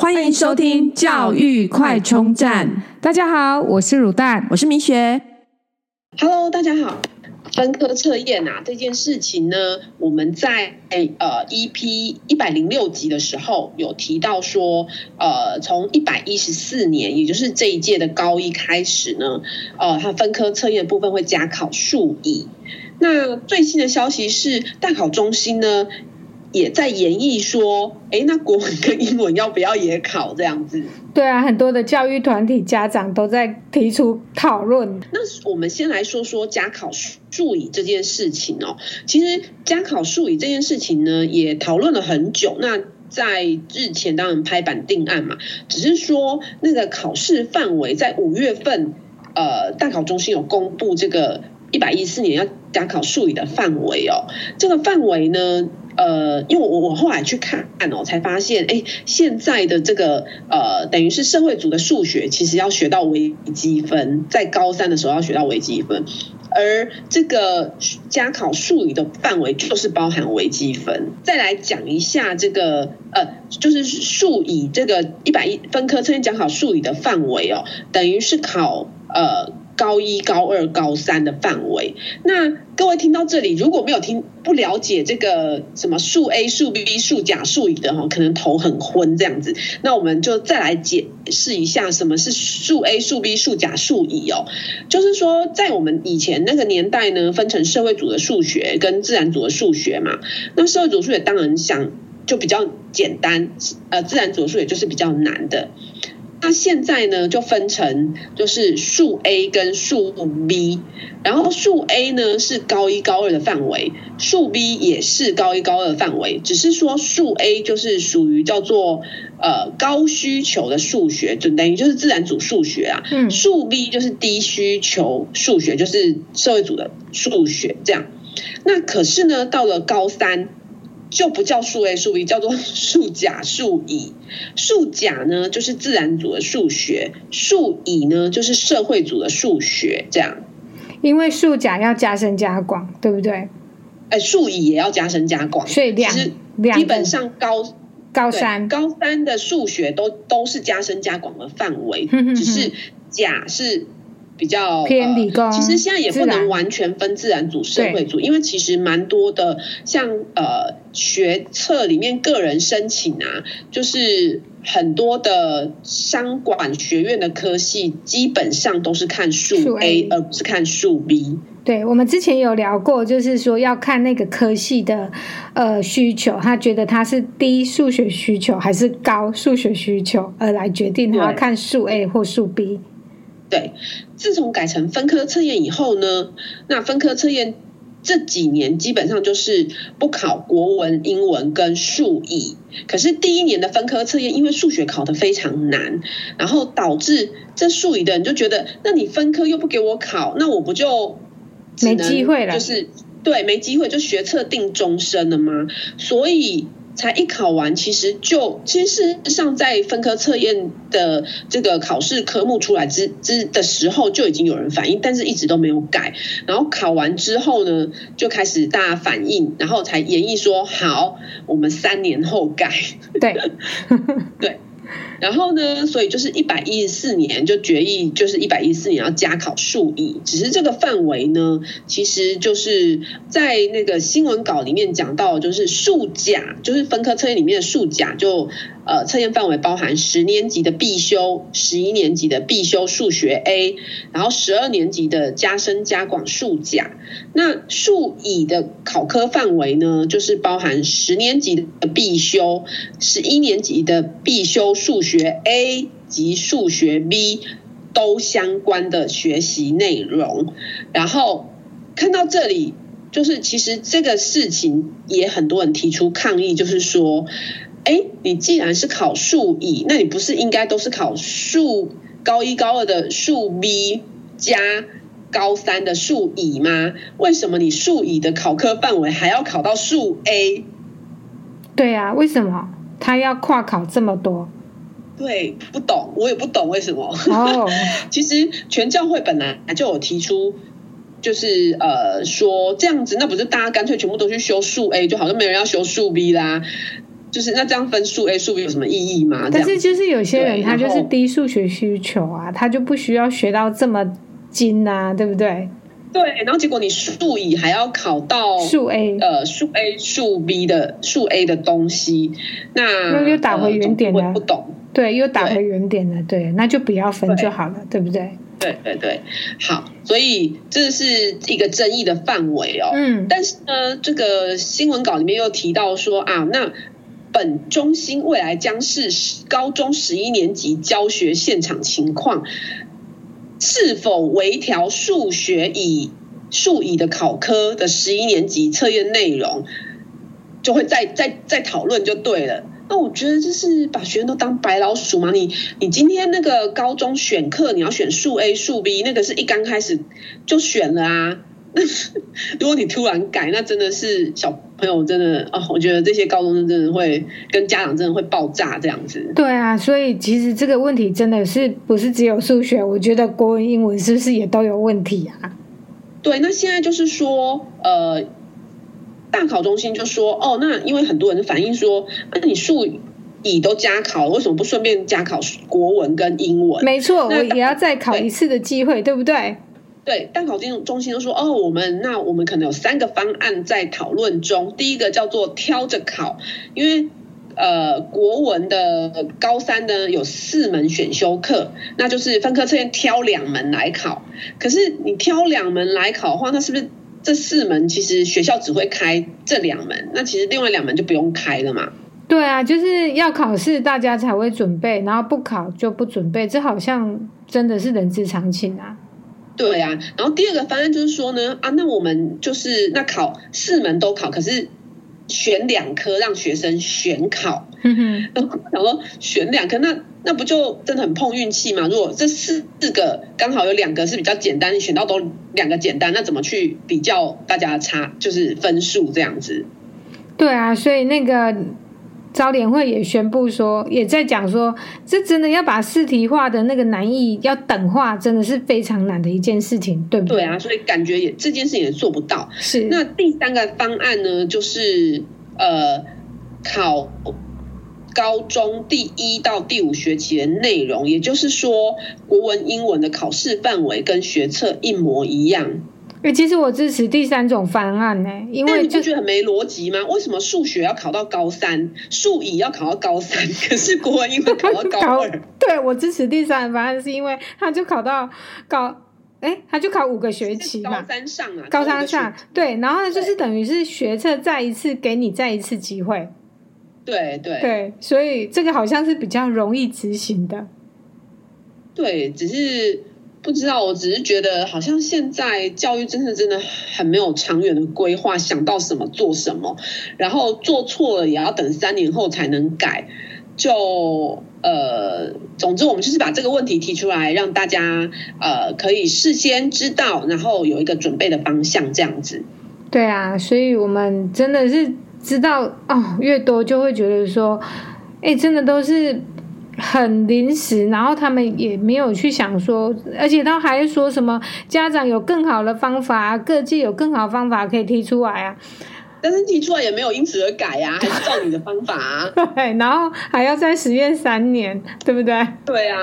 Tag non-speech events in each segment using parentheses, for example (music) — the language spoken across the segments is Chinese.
欢迎收听教育快充站。大家好，我是卤蛋，我是米雪。Hello，大家好。分科测验啊，这件事情呢，我们在呃 EP 一百零六集的时候有提到说，呃，从一百一十四年，也就是这一届的高一开始呢，呃，它分科测验的部分会加考数乙。那最新的消息是，大考中心呢也在研议说，哎，那国文跟英文要不要也考这样子？对啊，很多的教育团体家长都在提出讨论。那我们先来说说加考数语这件事情哦。其实加考数语这件事情呢，也讨论了很久。那在日前当然拍板定案嘛，只是说那个考试范围在五月份，呃，大考中心有公布这个一百一十四年要加考数语的范围哦。这个范围呢？呃，因为我我后来去看哦，才发现，哎，现在的这个呃，等于是社会组的数学，其实要学到微积分，在高三的时候要学到微积分，而这个加考数语的范围就是包含微积分。再来讲一下这个呃，就是数乙这个一百一分科测验加考数语的范围哦，等于是考呃。高一、高二、高三的范围。那各位听到这里，如果没有听不了解这个什么数 A、数 B、数甲、数乙的哈，可能头很昏这样子。那我们就再来解释一下什么是数 A、数 B、数甲、数乙哦。就是说，在我们以前那个年代呢，分成社会组的数学跟自然组的数学嘛。那社会组数学当然想就比较简单，呃，自然组的数学就是比较难的。那现在呢，就分成就是数 A 跟数 B，然后数 A 呢是高一高二的范围，数 B 也是高一高二的范围，只是说数 A 就是属于叫做呃高需求的数学，就等于就是自然组数学啊，嗯，数 B 就是低需求数学，就是社会组的数学这样。那可是呢，到了高三。就不叫数 A 数 B，叫做数甲数乙。数甲呢就是自然组的数学，数乙呢就是社会组的数学。这样，因为数甲要加深加广，对不对？哎，数乙也要加深加广，所以两基本上高高三高三的数学都都是加深加广的范围，只是甲是。比较偏理工，其实现在也不能完全分自然组、社会组，因为其实蛮多的，像呃学测里面个人申请啊，就是很多的商管学院的科系，基本上都是看数 A，而不是看数 B。对，我们之前有聊过，就是说要看那个科系的呃需求，他觉得他是低数学需求还是高数学需求，而来决定他要看数 A 或数 B。对，自从改成分科测验以后呢，那分科测验这几年基本上就是不考国文、英文跟数乙。可是第一年的分科测验，因为数学考得非常难，然后导致这数乙的人就觉得，那你分科又不给我考，那我不就没机会了？就是对，没机会就学测定终身了吗？所以。才一考完，其实就其实事实上在分科测验的这个考试科目出来之之的时候，就已经有人反映，但是一直都没有改。然后考完之后呢，就开始大家反映，然后才演绎说好，我们三年后改。对，(laughs) 对。然后呢，所以就是一百一十四年就决议，就是一百一十四年要加考数乙。只是这个范围呢，其实就是在那个新闻稿里面讲到，就是数甲，就是分科测验里面的数甲就。呃，测验范围包含十年级的必修，十一年级的必修数学 A，然后十二年级的加深加广数甲。那数乙的考科范围呢，就是包含十年级的必修，十一年级的必修数学 A 及数学 B 都相关的学习内容。然后看到这里，就是其实这个事情也很多人提出抗议，就是说。哎，你既然是考数乙，那你不是应该都是考数高一高二的数 B 加高三的数乙吗？为什么你数乙的考科范围还要考到数 A？对呀、啊，为什么他要跨考这么多？对，不懂，我也不懂为什么。哦，(laughs) 其实全教会本来就有提出，就是呃说这样子，那不是大家干脆全部都去修数 A 就好，像没人要修数 B 啦。就是那这样分数 A 数 B 有什么意义吗？但是就是有些人他就是低数学需求啊，他就不需要学到这么精啊，对不对？对，然后结果你数乙还要考到数 A，呃，数 A 数 B 的数 A 的东西，那又打回原点了，呃、不懂，对，又打回原点了，对，对，那就不要分就好了，对，对不对？对对对，好，所以这是一个争议的范围哦。嗯，但是呢，这个新闻稿里面又提到说啊，那本中心未来将是高中十一年级教学现场情况，是否微调数学乙数乙的考科的十一年级测验内容，就会再再再讨论就对了。那我觉得这是把学生都当白老鼠吗？你你今天那个高中选课，你要选数 A 数 B，那个是一刚开始就选了啊。那 (laughs) 如果你突然改，那真的是小朋友真的啊、哦，我觉得这些高中生真的会跟家长真的会爆炸这样子。对啊，所以其实这个问题真的是不是只有数学？我觉得国文、英文是不是也都有问题啊？对，那现在就是说，呃。大考中心就说：“哦，那因为很多人反映说，那你数乙都加考，为什么不顺便加考国文跟英文？没错，我也要再考一次的机会，对不对？对，大考中心就说：哦，我们那我们可能有三个方案在讨论中。第一个叫做挑着考，因为呃，国文的高三呢有四门选修课，那就是分科测验挑两门来考。可是你挑两门来考的话，那是不是？”这四门其实学校只会开这两门，那其实另外两门就不用开了嘛。对啊，就是要考试，大家才会准备，然后不考就不准备，这好像真的是人之常情啊。对啊，然后第二个方案就是说呢，啊，那我们就是那考四门都考，可是。选两科让学生选考，嗯哼，然后想说选两科，那那不就真的很碰运气嘛？如果这四四个刚好有两个是比较简单，你选到都两个简单，那怎么去比较大家的差，就是分数这样子？对啊，所以那个。招联会也宣布说，也在讲说，这真的要把试题化的那个难易要等化，真的是非常难的一件事情，对不对？对啊，所以感觉也这件事情也做不到。是。那第三个方案呢，就是呃，考高中第一到第五学期的内容，也就是说，国文、英文的考试范围跟学测一模一样。哎，其实我支持第三种方案呢，因为你不觉得很没逻辑吗？为什么数学要考到高三，数乙要考到高三，可是国文英文考到高 (laughs) 二？(laughs) 对，我支持第三种方案，是因为他就考到高，哎，他就考五个学期嘛，高三上啊，高三上，对，然后就是等于是学测再一次给你再一次机会，对对对，所以这个好像是比较容易执行的，对，只是。不知道，我只是觉得好像现在教育真的真的很没有长远的规划，想到什么做什么，然后做错了也要等三年后才能改。就呃，总之我们就是把这个问题提出来，让大家呃可以事先知道，然后有一个准备的方向，这样子。对啊，所以我们真的是知道哦，越多就会觉得说，哎，真的都是。很临时，然后他们也没有去想说，而且他还说什么家长有更好的方法，各界有更好的方法可以提出来啊，但是提出来也没有因此而改啊，(laughs) 还是照你的方法啊，对，然后还要再实验三年，对不对？对啊，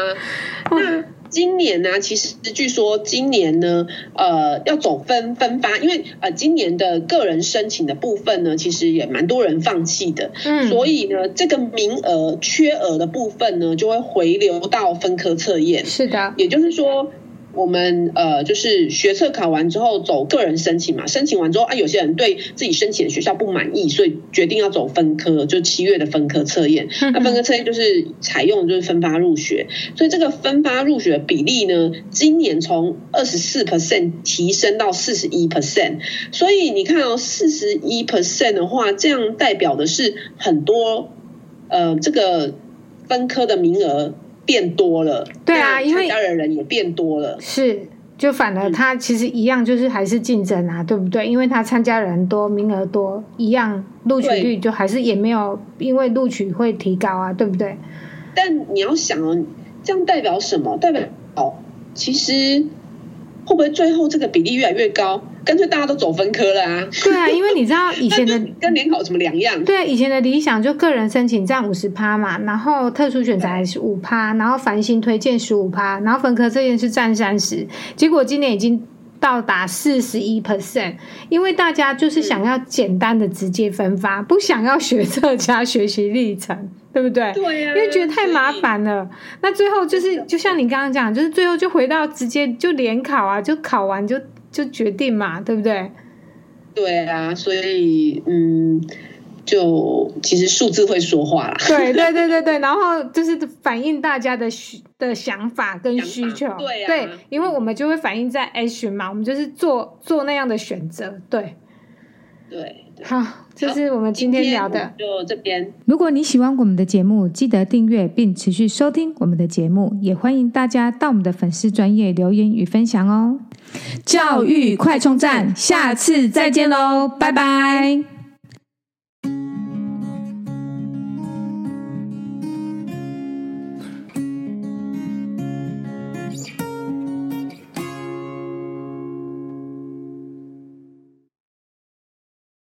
那。今年呢、啊，其实据说今年呢，呃，要总分分发，因为呃，今年的个人申请的部分呢，其实也蛮多人放弃的，嗯，所以呢，这个名额缺额的部分呢，就会回流到分科测验，是的，也就是说。我们呃，就是学测考完之后走个人申请嘛，申请完之后啊，有些人对自己申请的学校不满意，所以决定要走分科，就七月的分科测验。那分科测验就是采用就是分发入学，所以这个分发入学的比例呢，今年从二十四 percent 提升到四十一 percent。所以你看哦，四十一 percent 的话，这样代表的是很多呃，这个分科的名额。变多了，对啊，因为参加的人也变多了，是，就反而他其实一样，就是还是竞争啊，嗯、对不对？因为他参加人多，名额多，一样录取率就还是也没有，因为录取会提高啊，对不对？但你要想哦，这样代表什么？代表哦，其实会不会最后这个比例越来越高？干脆大家都走分科了啊。对啊，因为你知道以前的 (laughs) 跟联考有什么两样？对啊，以前的理想就个人申请占五十趴嘛，然后特殊选才是五趴，然后繁星推荐十五趴，然后分科这件事占三十，结果今年已经。到达四十一 percent，因为大家就是想要简单的直接分发，嗯、不想要学测加学习历程，对不对？对呀、啊，因为觉得太麻烦了。那最后就是，就像你刚刚讲，就是最后就回到直接就联考啊，就考完就就决定嘛，对不对？对啊，所以嗯。就其实数字会说话啦，对对对对对，然后就是反映大家的需的想法跟需求，对啊，对，因为我们就会反映在 A 群嘛，我们就是做做那样的选择，对，对，好，这是我们今天聊的，就这边。如果你喜欢我们的节目，记得订阅并持续收听我们的节目，也欢迎大家到我们的粉丝专业留言与分享哦。教育快充站，下次再见喽，拜拜。